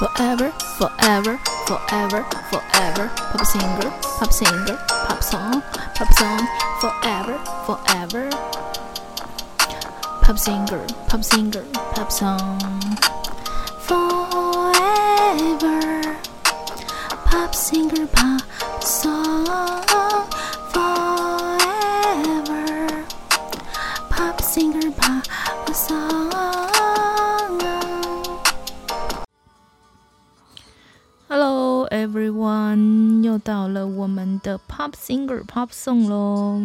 Forever, forever, forever, forever. Pop singer, pop singer, pop song, pop song. Forever, forever. Pop singer, pop singer, pop song. Forever. Pop singer, pop song. Forever. Pop singer, pop song. 的 Pop Singer Pop Song 喽。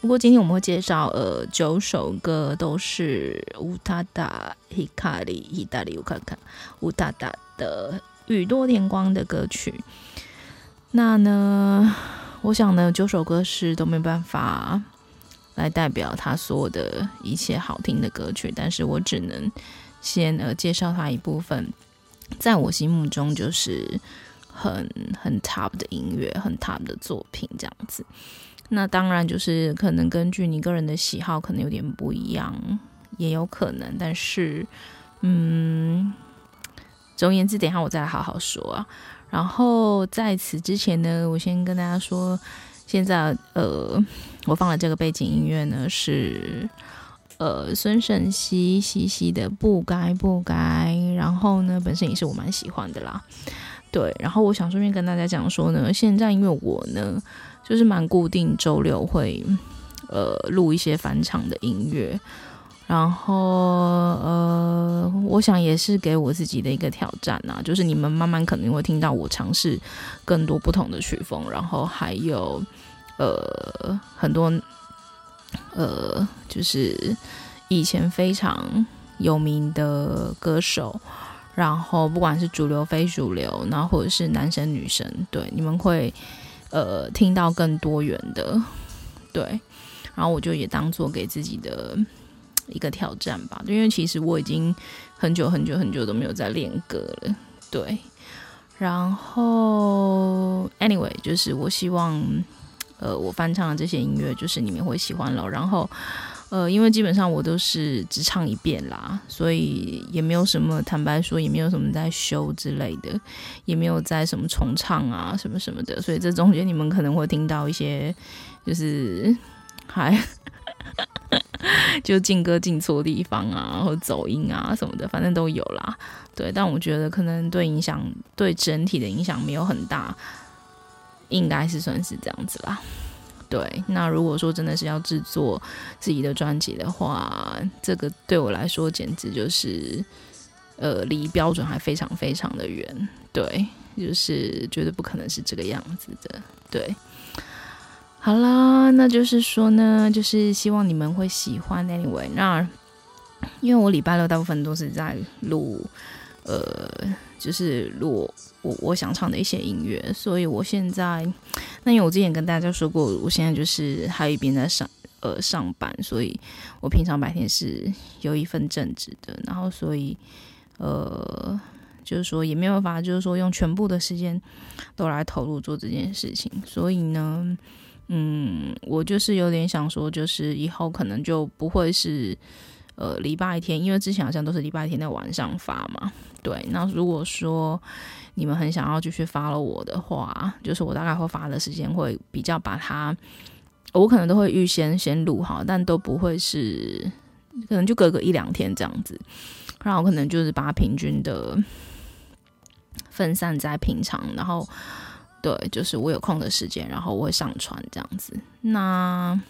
不过今天我们会介绍呃九首歌，都是乌塔达、希卡里、意大利，我看看乌塔达的宇多田光的歌曲。那呢，我想呢，九首歌是都没办法来代表他所有的一切好听的歌曲，但是我只能先呃介绍他一部分。在我心目中，就是很很 top 的音乐，很 top 的作品这样子。那当然就是可能根据你个人的喜好，可能有点不一样，也有可能。但是，嗯，总而言之，等一下我再来好好说啊。然后在此之前呢，我先跟大家说，现在呃，我放的这个背景音乐呢是。呃，孙盛希希希的不该不该，然后呢，本身也是我蛮喜欢的啦。对，然后我想顺便跟大家讲说呢，现在因为我呢，就是蛮固定周六会呃录一些返场的音乐，然后呃，我想也是给我自己的一个挑战呐，就是你们慢慢可能会听到我尝试更多不同的曲风，然后还有呃很多。呃，就是以前非常有名的歌手，然后不管是主流非主流，然后或者是男生女生，对，你们会呃听到更多元的，对，然后我就也当做给自己的一个挑战吧，因为其实我已经很久很久很久都没有在练歌了，对，然后 anyway，就是我希望。呃，我翻唱的这些音乐，就是你们会喜欢了。然后，呃，因为基本上我都是只唱一遍啦，所以也没有什么，坦白说，也没有什么在修之类的，也没有在什么重唱啊，什么什么的。所以这中间你们可能会听到一些，就是还就进歌进错地方啊，或走音啊什么的，反正都有啦。对，但我觉得可能对影响，对整体的影响没有很大。应该是算是这样子啦，对。那如果说真的是要制作自己的专辑的话，这个对我来说简直就是，呃，离标准还非常非常的远。对，就是绝对不可能是这个样子的。对，好啦，那就是说呢，就是希望你们会喜欢。Anyway，那因为我礼拜六大部分都是在录。呃，就是录我我，我想唱的一些音乐，所以我现在，那因为我之前跟大家说过，我现在就是还一边在上呃上班，所以我平常白天是有一份正职的，然后所以呃，就是说也没有办法，就是说用全部的时间都来投入做这件事情，所以呢，嗯，我就是有点想说，就是以后可能就不会是。呃，礼拜天，因为之前好像都是礼拜天的晚上发嘛。对，那如果说你们很想要继续发了我的话，就是我大概会发的时间会比较把它，我可能都会预先先录好，但都不会是，可能就隔个一两天这样子。然后可能就是把它平均的分散在平常，然后对，就是我有空的时间，然后我会上传这样子。那。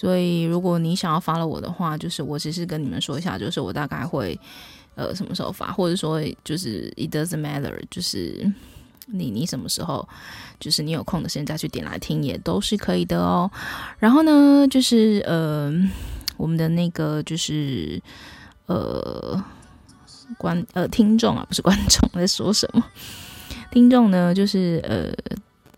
所以，如果你想要发了我的话，就是我只是跟你们说一下，就是我大概会呃什么时候发，或者说就是 it doesn't matter，就是你你什么时候，就是你有空的时间再去点来听也都是可以的哦。然后呢，就是呃我们的那个就是呃观呃听众啊，不是观众在说什么，听众呢就是呃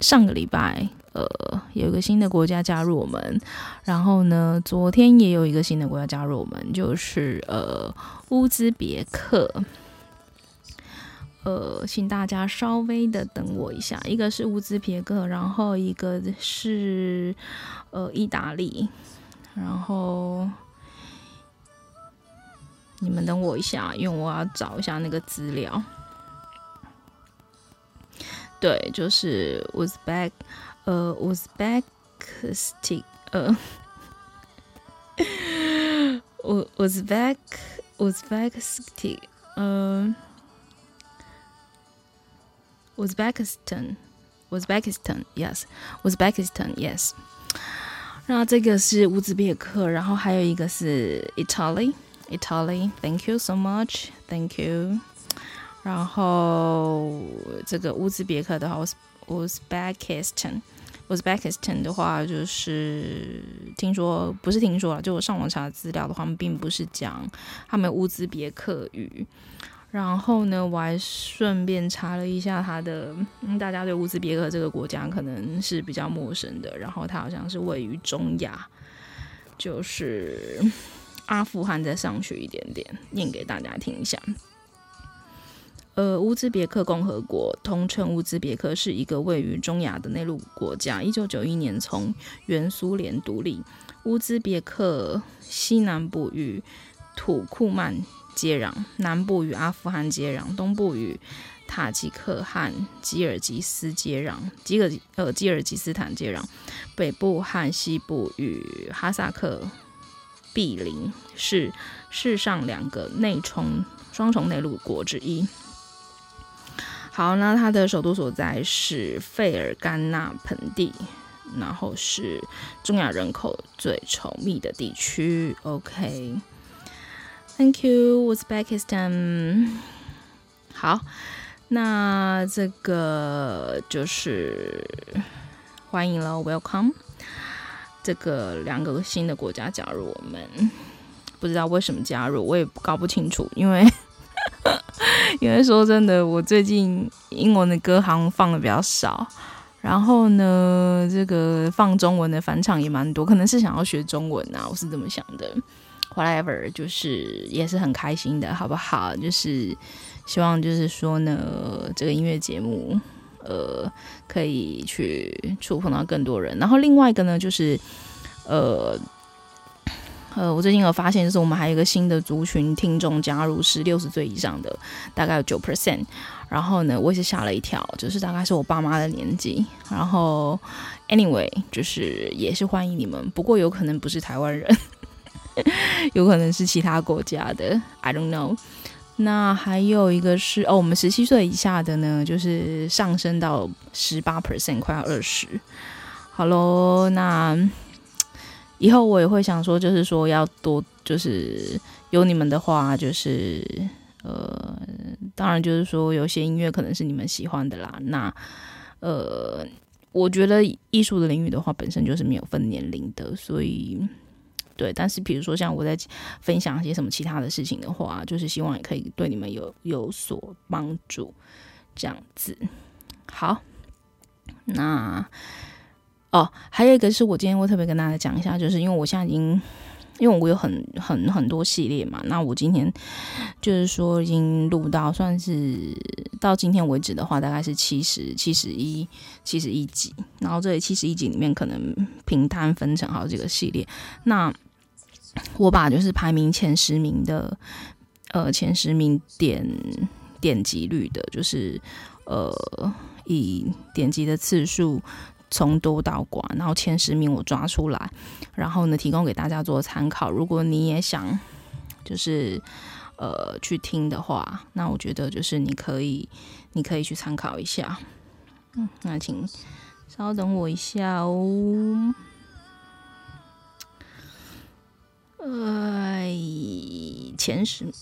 上个礼拜。呃，有一个新的国家加入我们，然后呢，昨天也有一个新的国家加入我们，就是呃乌兹别克。呃，请大家稍微的等我一下，一个是乌兹别克，然后一个是呃意大利，然后你们等我一下，因为我要找一下那个资料。对，就是 Uzbek，呃，Uzbekistan，呃，Uz，Uzbek，Uzbekistan，呃，Uzbekistan，Uzbekistan，yes，Uzbekistan，yes。那这个是乌兹别克，然后还有一个是 Italy，Italy，Thank you so much，Thank you。然后这个乌兹别克的话 ，Uzbekistan，Uzbekistan 的话就是听说不是听说了，就我上网查资料的话，他们并不是讲他们乌兹别克语。然后呢，我还顺便查了一下他的，嗯，大家对乌兹别克这个国家可能是比较陌生的。然后它好像是位于中亚，就是阿富汗再上去一点点，念给大家听一下。呃，乌兹别克共和国，通称乌兹别克，是一个位于中亚的内陆国家。一九九一年从原苏联独立。乌兹别克西南部与土库曼接壤，南部与阿富汗接壤，东部与塔吉克和吉尔吉斯接壤，吉尔呃吉尔吉斯坦接壤，北部和西部与哈萨克毗邻，是世上两个内重双重内陆国之一。好，那它的首都所在是费尔干纳盆地，然后是中亚人口最稠密的地区。OK，Thank you，Uzbekistan。好，那这个就是欢迎了，Welcome。这个两个新的国家加入我们，不知道为什么加入，我也搞不清楚，因为。因为说真的，我最近英文的歌好像放的比较少，然后呢，这个放中文的返场也蛮多，可能是想要学中文啊，我是这么想的。Whatever，就是也是很开心的，好不好？就是希望就是说呢，这个音乐节目呃可以去触碰到更多人。然后另外一个呢，就是呃。呃，我最近有发现，就是我们还有一个新的族群听众加入，是六十岁以上的，大概有九 percent。然后呢，我也是吓了一跳，就是大概是我爸妈的年纪。然后，anyway，就是也是欢迎你们，不过有可能不是台湾人，有可能是其他国家的，I don't know。那还有一个是哦，我们十七岁以下的呢，就是上升到十八 percent，快要二十。好喽，那。以后我也会想说，就是说要多，就是有你们的话，就是呃，当然就是说有些音乐可能是你们喜欢的啦。那呃，我觉得艺术的领域的话，本身就是没有分年龄的，所以对。但是比如说像我在分享一些什么其他的事情的话，就是希望也可以对你们有有所帮助，这样子。好，那。哦，还有一个是我今天会特别跟大家讲一下，就是因为我现在已经，因为我有很很很多系列嘛，那我今天就是说已经录到算是到今天为止的话，大概是七十七十一七十一集，然后这七十一集里面可能平摊分成好几个系列，那我把就是排名前十名的，呃前十名点点击率的，就是呃以点击的次数。从多到寡，然后前十名我抓出来，然后呢提供给大家做参考。如果你也想就是呃去听的话，那我觉得就是你可以你可以去参考一下。嗯，那请稍等我一下哦。哎，前十。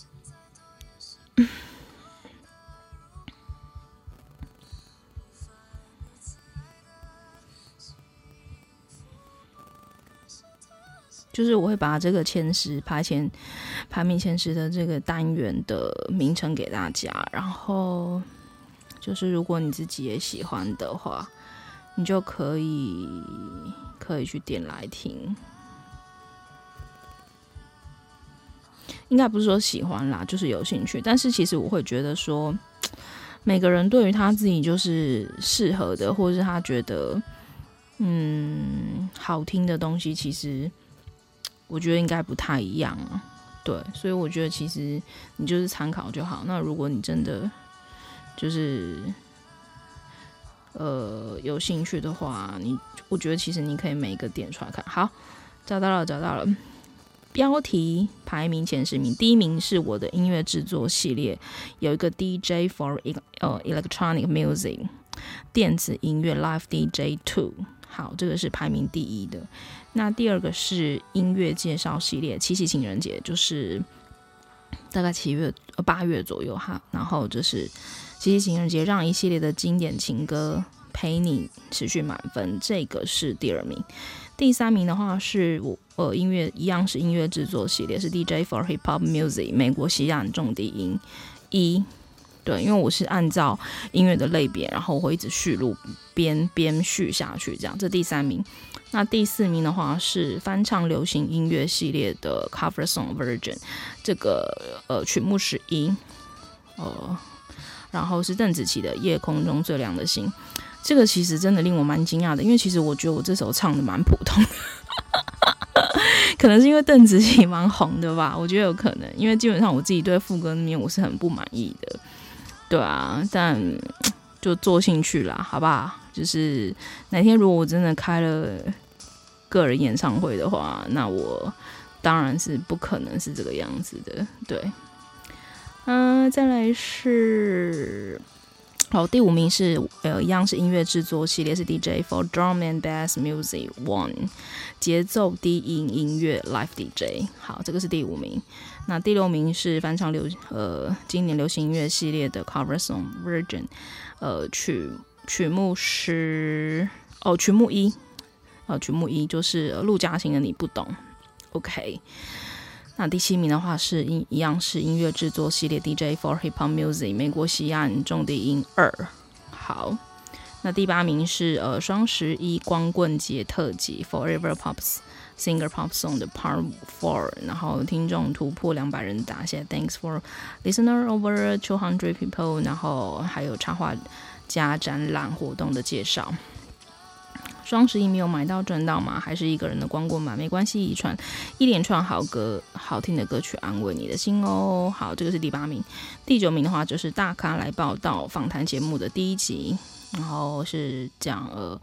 就是我会把这个前十排前排名前十的这个单元的名称给大家，然后就是如果你自己也喜欢的话，你就可以可以去点来听。应该不是说喜欢啦，就是有兴趣。但是其实我会觉得说，每个人对于他自己就是适合的，或者是他觉得嗯好听的东西，其实。我觉得应该不太一样啊，对，所以我觉得其实你就是参考就好。那如果你真的就是呃有兴趣的话，你我觉得其实你可以每一个点出来看。好，找到了，找到了。标题排名前十名，第一名是我的音乐制作系列，有一个 DJ for 呃 electronic music 电子音乐 Live DJ Two。好，这个是排名第一的。那第二个是音乐介绍系列，七夕情人节就是大概七月呃八月左右哈。然后就是七夕情人节，让一系列的经典情歌陪你持续满分，这个是第二名。第三名的话是我呃音乐一样是音乐制作系列，是 DJ for Hip Hop Music 美国西岸重低音一。对，因为我是按照音乐的类别，然后我会一直续录，边边续下去，这样。这第三名。那第四名的话是翻唱流行音乐系列的 Cover Song Version，这个呃曲目是一，呃，然后是邓紫棋的《夜空中最亮的星》，这个其实真的令我蛮惊讶的，因为其实我觉得我这首唱的蛮普通的，可能是因为邓紫棋蛮红的吧，我觉得有可能，因为基本上我自己对副歌那边我是很不满意的。对啊，但就做兴趣啦，好不好？就是哪天如果我真的开了个人演唱会的话，那我当然是不可能是这个样子的。对，嗯、再来是。好，第五名是呃，一样是音乐制作系列，是 DJ for Drum and Bass Music One，节奏低音音乐 Live DJ。好，这个是第五名。那第六名是翻唱流呃今年流行音乐系列的 Cover Song Version，呃曲曲目十哦曲目一，呃曲目一就是陆嘉欣的你不懂。OK。那第七名的话是一一样是音乐制作系列 DJ for Hip Hop Music 美国西岸重低音二。好，那第八名是呃双十一光棍节特辑 Forever Pops Singer Pop Song 的 Part Four，然后听众突破两百人打下 Thanks for Listener over two hundred people，然后还有插画加展览活动的介绍。双十一没有买到赚到吗？还是一个人的光棍吗？没关系，一串一连串好歌，好听的歌曲安慰你的心哦。好，这个是第八名，第九名的话就是大咖来报道访谈节目的第一集，然后是讲呃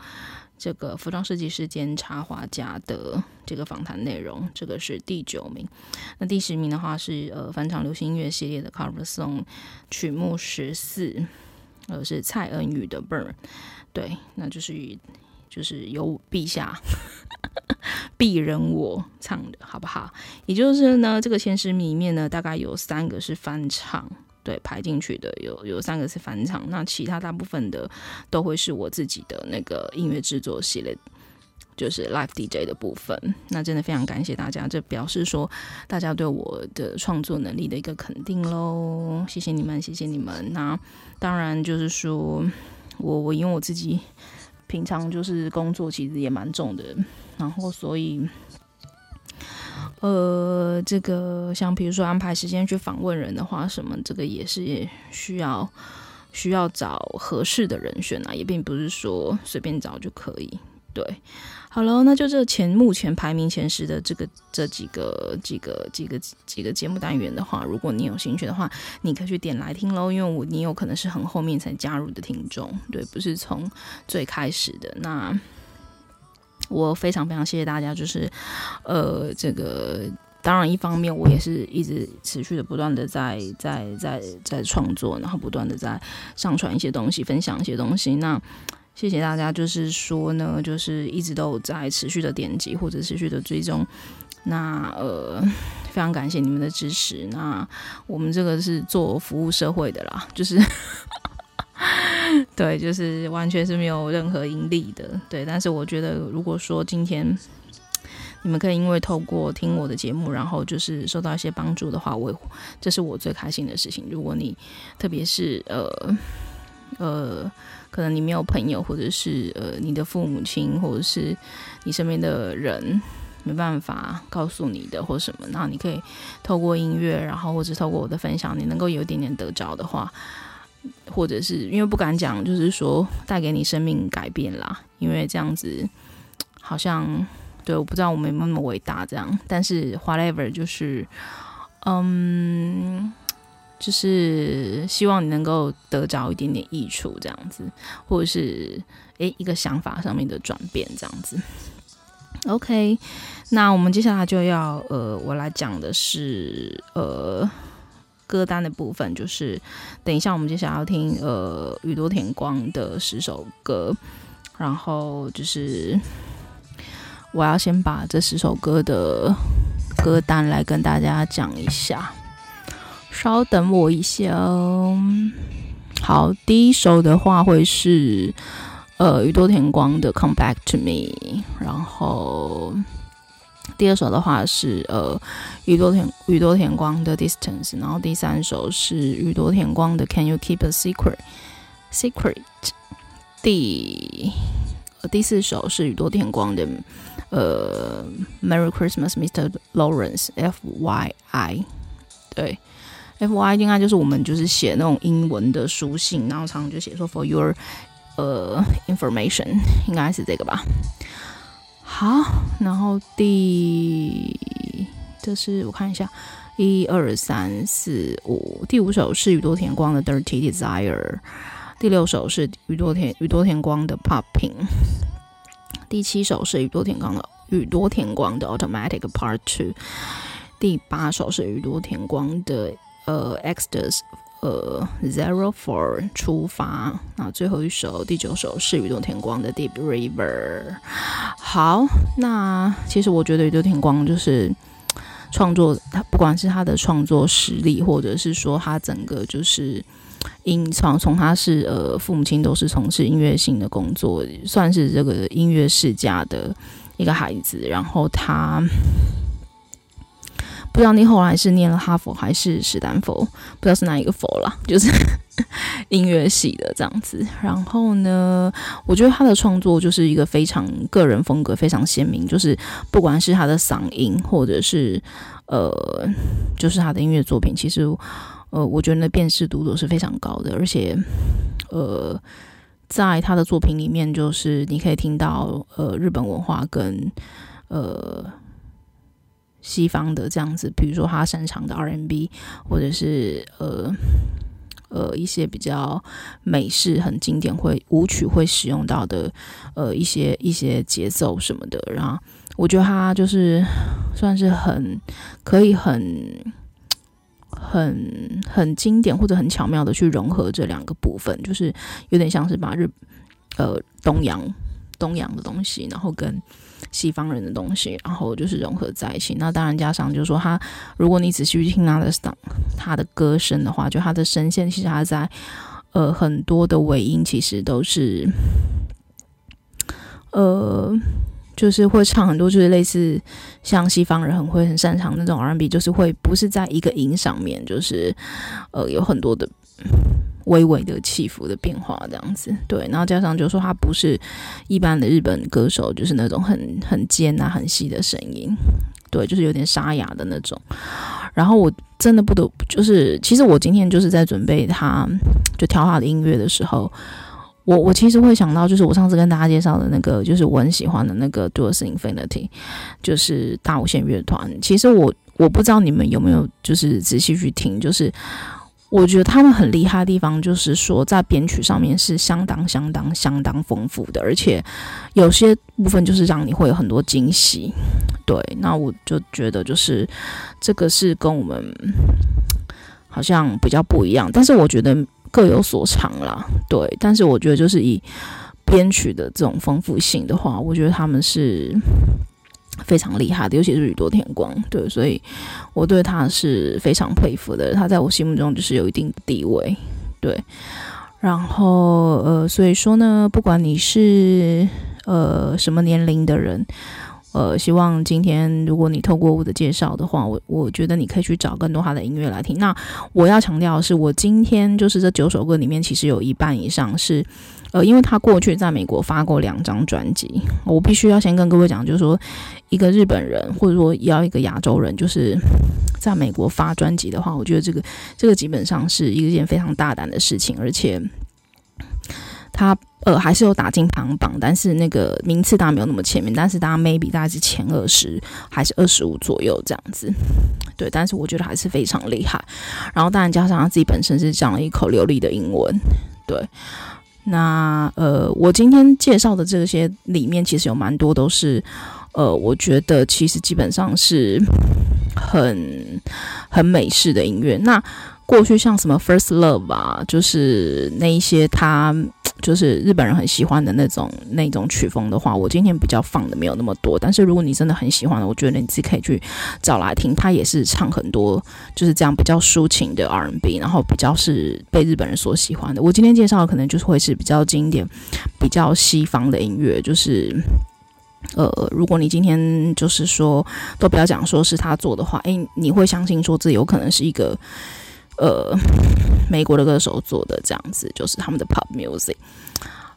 这个服装设计师兼插画家的这个访谈内容，这个是第九名。那第十名的话是呃翻唱流行音乐系列的 Cover Song 曲目十四，呃是蔡恩宇的 Burn，对，那就是。就是由陛下 鄙人我唱的，好不好？也就是呢，这个前十名里面呢，大概有三个是翻唱，对，排进去的有有三个是翻唱，那其他大部分的都会是我自己的那个音乐制作系列，就是 Live DJ 的部分。那真的非常感谢大家，这表示说大家对我的创作能力的一个肯定喽，谢谢你们，谢谢你们。那当然就是说我我因为我自己。平常就是工作其实也蛮重的，然后所以，呃，这个像比如说安排时间去访问人的话，什么这个也是需要需要找合适的人选啊，也并不是说随便找就可以，对。好了，那就这前目前排名前十的这个这几个几个几个几个节目单元的话，如果你有兴趣的话，你可以去点来听喽。因为我你有可能是很后面才加入的听众，对，不是从最开始的。那我非常非常谢谢大家，就是呃，这个当然一方面我也是一直持续的不断的在在在在创作，然后不断的在上传一些东西，分享一些东西。那谢谢大家，就是说呢，就是一直都有在持续的点击或者持续的追踪，那呃，非常感谢你们的支持。那我们这个是做服务社会的啦，就是 对，就是完全是没有任何盈利的，对。但是我觉得，如果说今天你们可以因为透过听我的节目，然后就是受到一些帮助的话，我这是我最开心的事情。如果你特别是呃呃。可能你没有朋友，或者是呃你的父母亲，或者是你身边的人没办法告诉你的或什么，那你可以透过音乐，然后或者透过我的分享，你能够有一点点得着的话，或者是因为不敢讲，就是说带给你生命改变啦，因为这样子好像对，我不知道我们有没那么伟大这样，但是 whatever 就是嗯。就是希望你能够得着一点点益处，这样子，或者是诶一个想法上面的转变，这样子。OK，那我们接下来就要呃，我来讲的是呃歌单的部分，就是等一下我们接下来要听呃宇多田光的十首歌，然后就是我要先把这十首歌的歌单来跟大家讲一下，稍等我一下哦。好，第一首的话会是。呃，宇多田光的《Come Back to Me》，然后第二首的话是呃宇多田宇多田光的《Distance》，然后第三首是宇多田光的《Can You Keep a Secret》，Secret。第第四首是宇多田光的呃《Merry Christmas, Mr. Lawrence》，F Y I，对，F Y 应该就是我们就是写那种英文的书信，然后常常就写说 For Your。呃，information 应该是这个吧。好，然后第这是我看一下，一二三四五，第五首是宇多田光的《Dirty Desire》，第六首是宇多田宇多田光的《Popping》，第七首是宇多田光的宇多田光的《Automatic Part Two》，第八首是宇多田光的呃《Exodus》。呃，Zero Four 出发，那最后一首，第九首是宇多田光的 Deep River。好，那其实我觉得宇多田光就是创作，他不管是他的创作实力，或者是说他整个就是音从从他是呃父母亲都是从事音乐性的工作，算是这个音乐世家的一个孩子，然后他。不知道你后来是念了哈佛还是史丹佛，不知道是哪一个佛啦，就是音乐系的这样子。然后呢，我觉得他的创作就是一个非常个人风格，非常鲜明。就是不管是他的嗓音，或者是呃，就是他的音乐作品，其实呃，我觉得那辨识度都是非常高的。而且呃，在他的作品里面，就是你可以听到呃日本文化跟呃。西方的这样子，比如说他擅长的 R&B，或者是呃呃一些比较美式很经典会舞曲会使用到的呃一些一些节奏什么的，然后我觉得他就是算是很可以很很很经典或者很巧妙的去融合这两个部分，就是有点像是把日呃东洋东洋的东西，然后跟西方人的东西，然后就是融合在一起。那当然加上就是说他，如果你仔细去听他的他的歌声的话，就他的声线，其实他在呃很多的尾音其实都是呃，就是会唱很多，就是类似像西方人很会很擅长那种 R&B，就是会不是在一个音上面，就是呃有很多的。微微的起伏的变化，这样子对，然后加上就说他不是一般的日本歌手，就是那种很很尖啊、很细的声音，对，就是有点沙哑的那种。然后我真的不得，就是其实我今天就是在准备他，就挑他的音乐的时候，我我其实会想到，就是我上次跟大家介绍的那个，就是我很喜欢的那个 Duos Infinity，就是大无限乐团。其实我我不知道你们有没有就是仔细去听，就是。我觉得他们很厉害的地方，就是说在编曲上面是相当、相当、相当丰富的，而且有些部分就是让你会有很多惊喜。对，那我就觉得就是这个是跟我们好像比较不一样，但是我觉得各有所长啦。对，但是我觉得就是以编曲的这种丰富性的话，我觉得他们是。非常厉害的，尤其是宇多田光，对，所以我对他是非常佩服的。他在我心目中就是有一定地位，对。然后呃，所以说呢，不管你是呃什么年龄的人。呃，希望今天如果你透过我的介绍的话，我我觉得你可以去找更多他的音乐来听。那我要强调的是，我今天就是这九首歌里面，其实有一半以上是，呃，因为他过去在美国发过两张专辑，我必须要先跟各位讲，就是说一个日本人或者说要一个亚洲人，就是在美国发专辑的话，我觉得这个这个基本上是一件非常大胆的事情，而且。他呃还是有打进排行榜，但是那个名次大家没有那么前面，但是大家 maybe 大概是前二十还是二十五左右这样子。对，但是我觉得还是非常厉害。然后当然加上他自己本身是讲了一口流利的英文，对。那呃，我今天介绍的这些里面，其实有蛮多都是，呃，我觉得其实基本上是很很美式的音乐。那过去像什么 First Love 啊，就是那一些他。就是日本人很喜欢的那种那种曲风的话，我今天比较放的没有那么多。但是如果你真的很喜欢的，我觉得你自己可以去找来听。他也是唱很多就是这样比较抒情的 R&B，然后比较是被日本人所喜欢的。我今天介绍的可能就是会是比较经典、比较西方的音乐。就是呃，如果你今天就是说都不要讲说是他做的话，诶，你会相信说这有可能是一个。呃，美国的歌手做的这样子，就是他们的 pop music。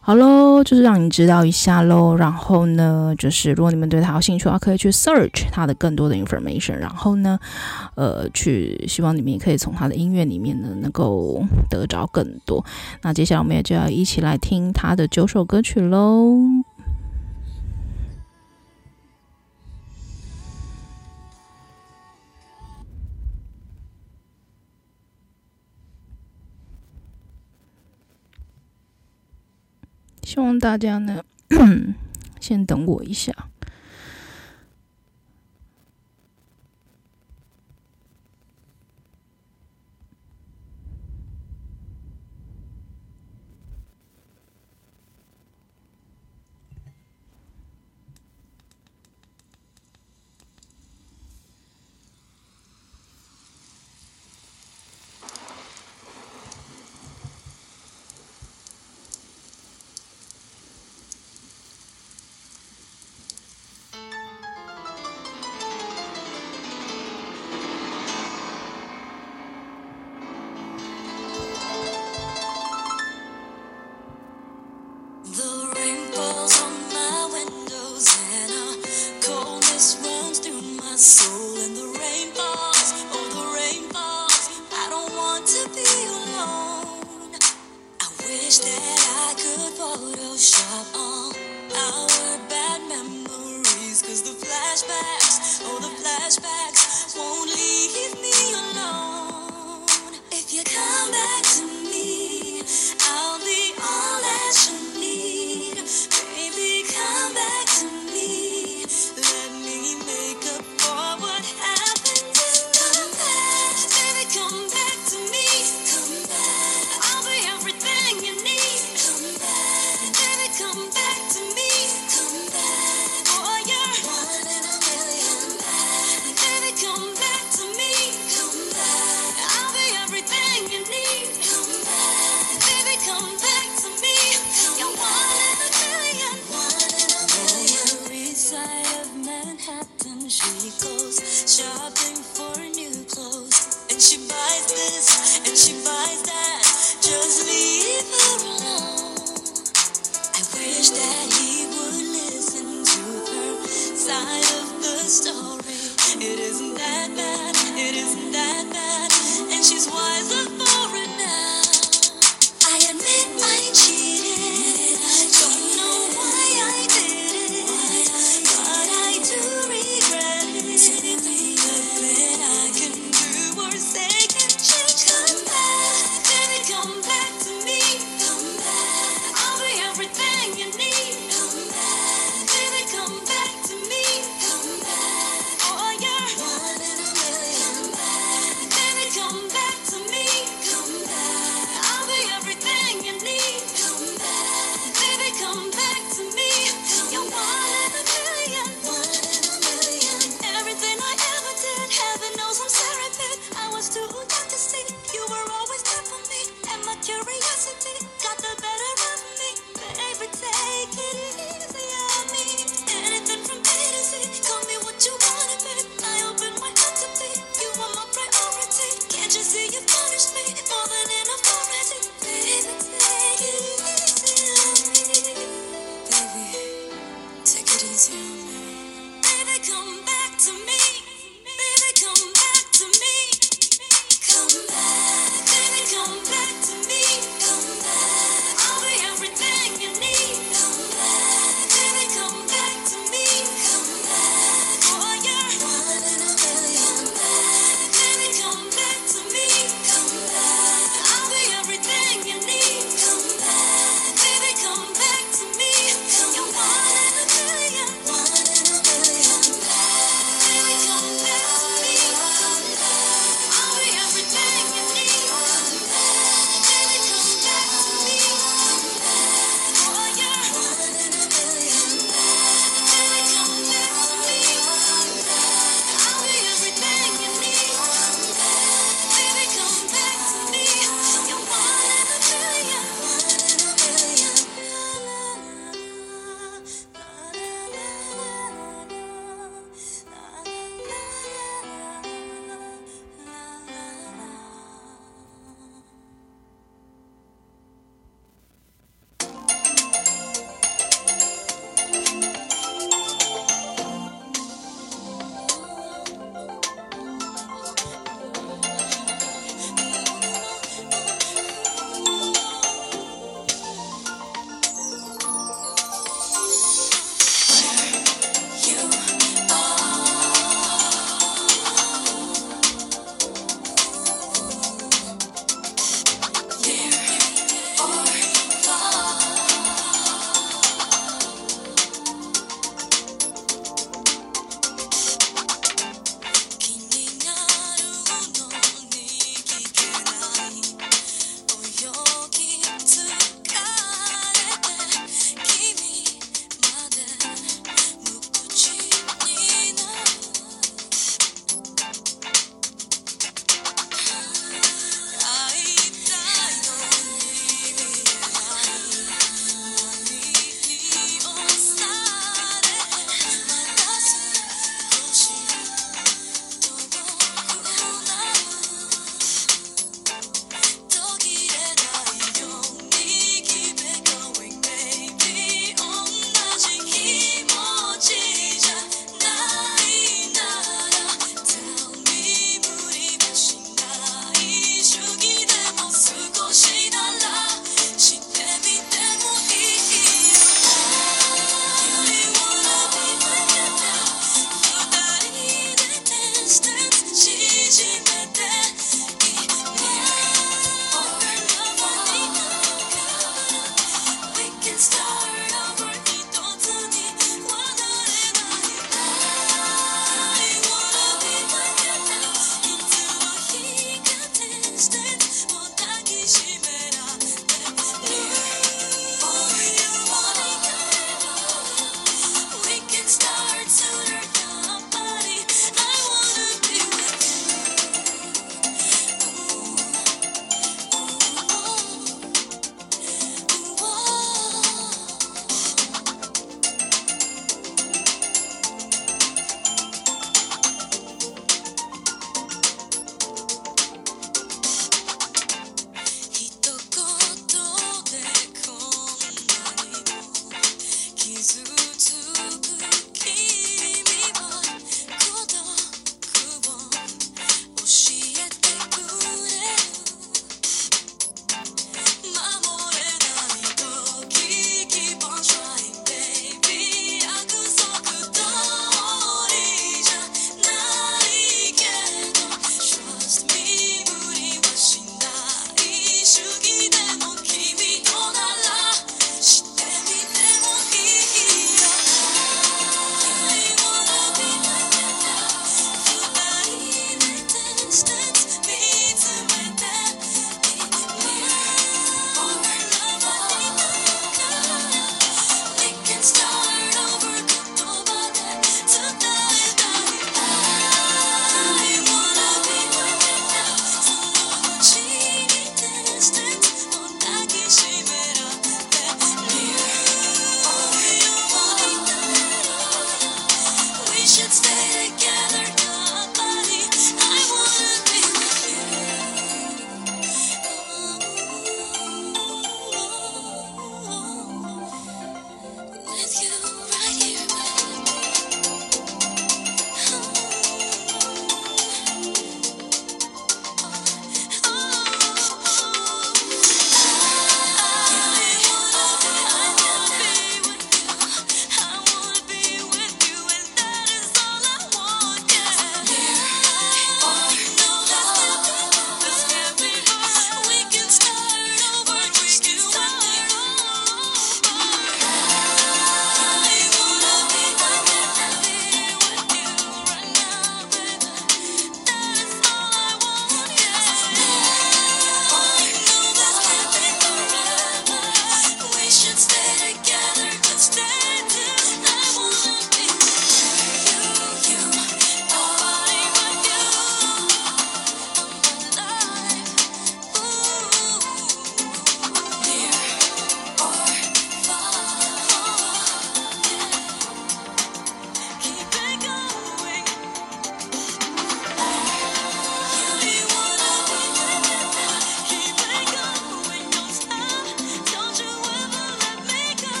好喽，就是让你知道一下喽。然后呢，就是如果你们对他有兴趣的话，可以去 search 他的更多的 information。然后呢，呃，去希望你们也可以从他的音乐里面呢，能够得着更多。那接下来我们也就要一起来听他的九首歌曲喽。希望大家呢，先等我一下。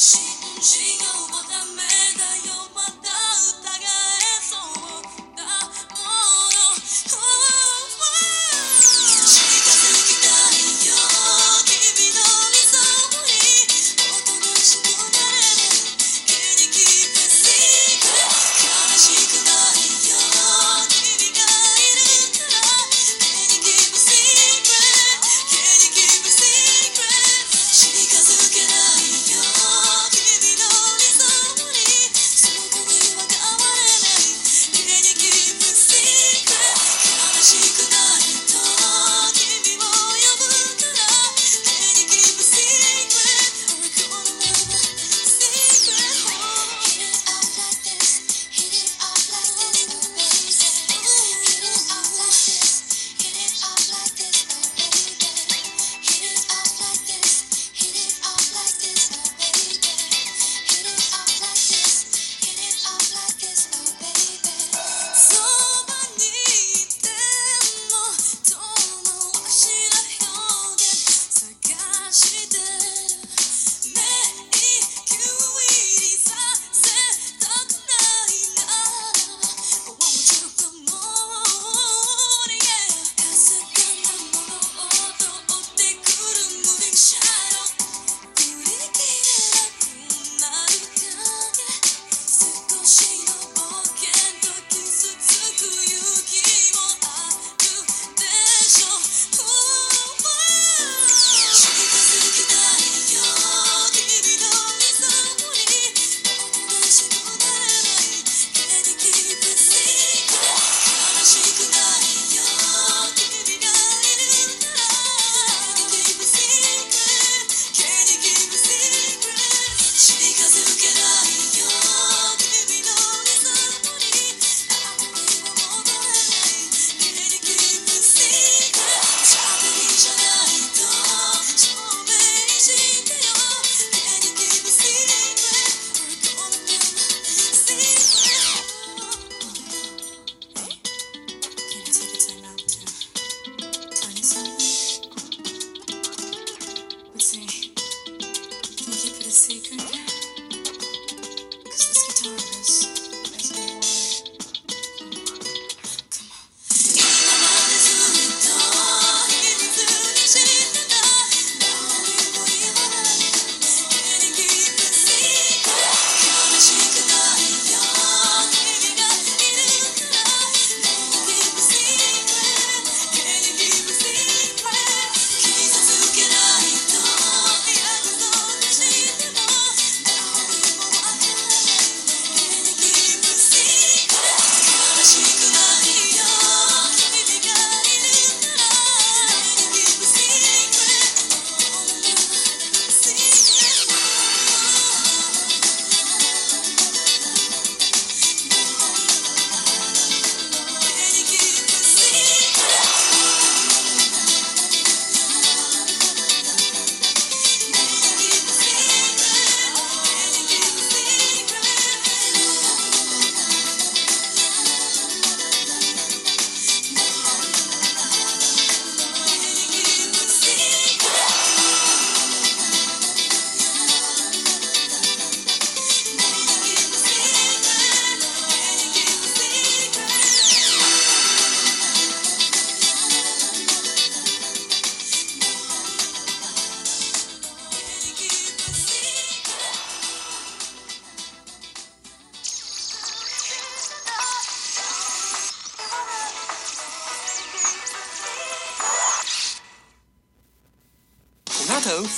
Chimundinho, bota merda.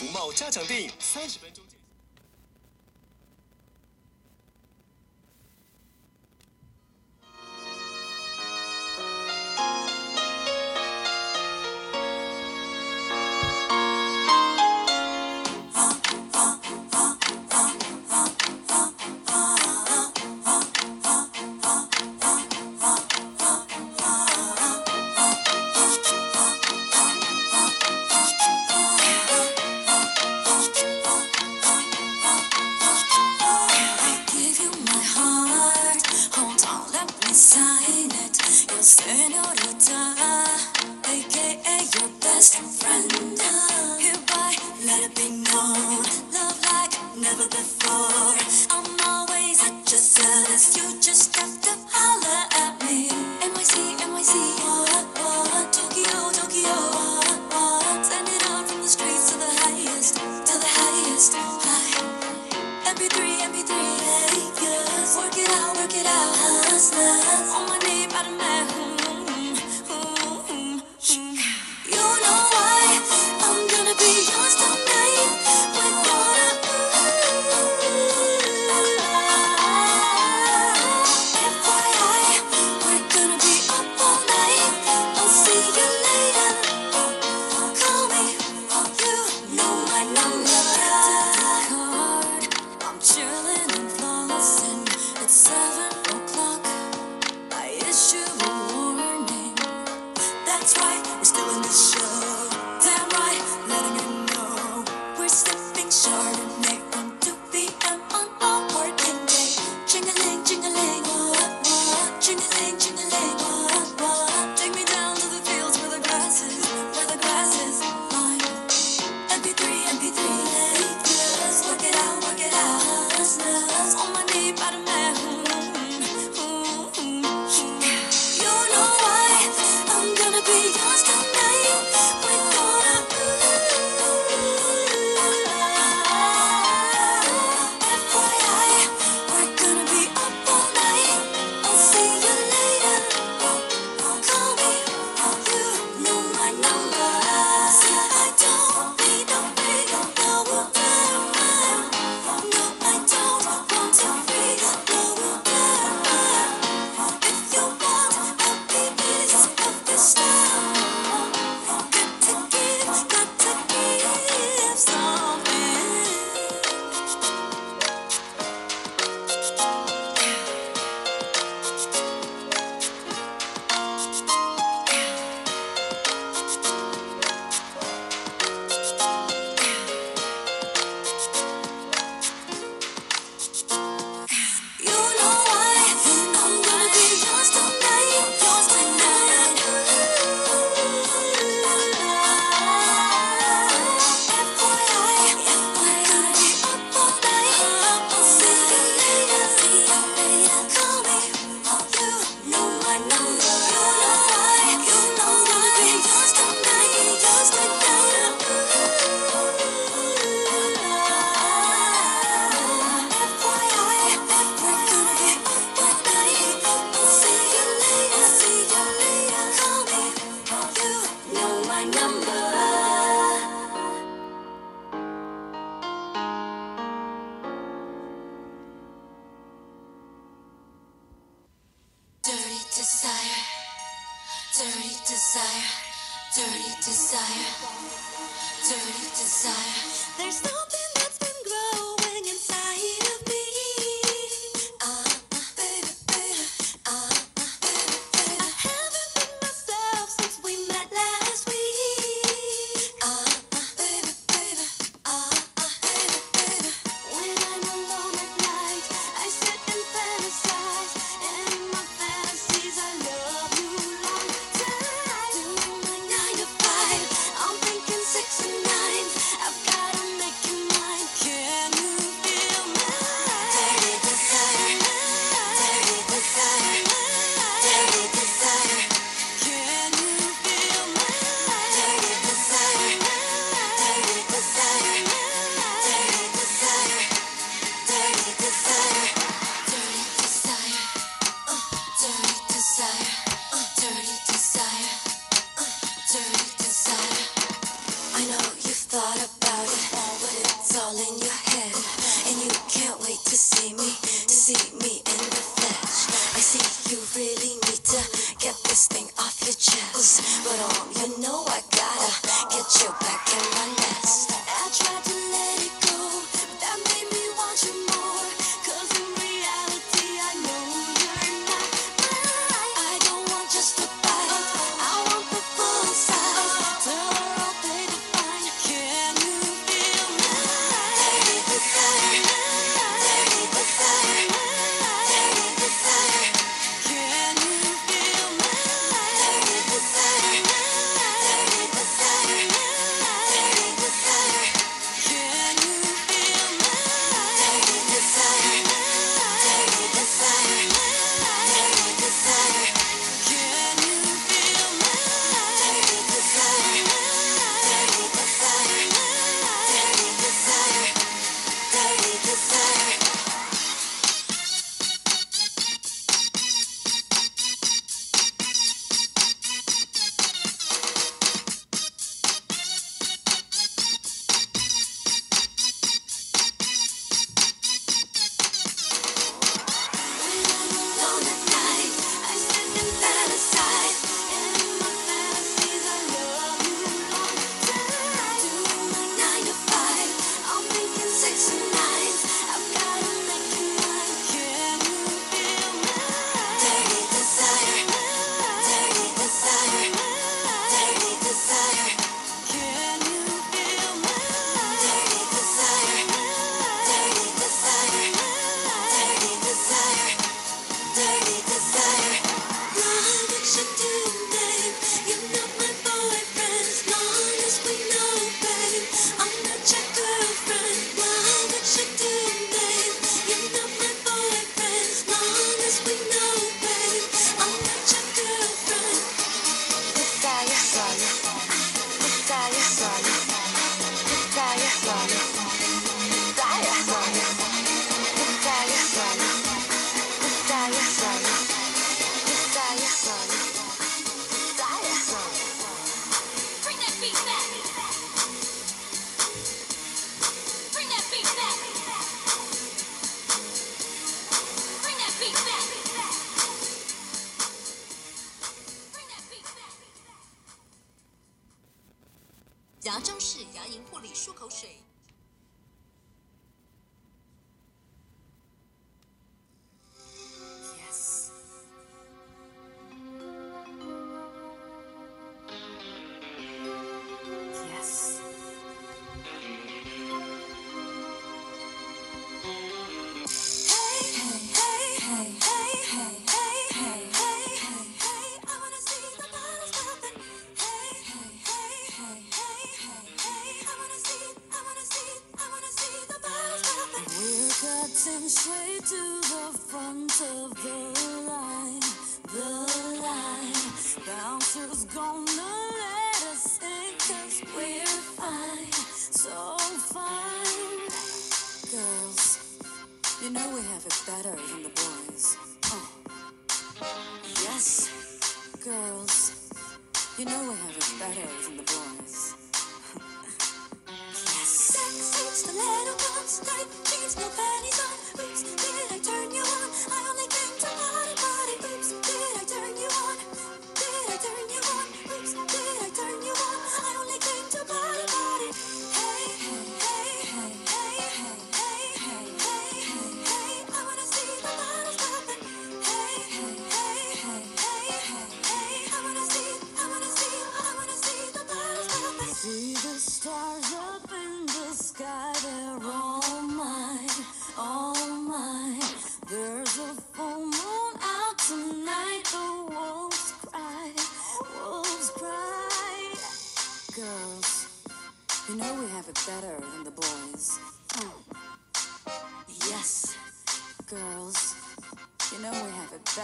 福茂加强定，三十分钟。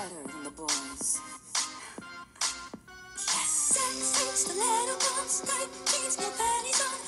better than the boys. Yes. Sex takes the little jeans, no panties on.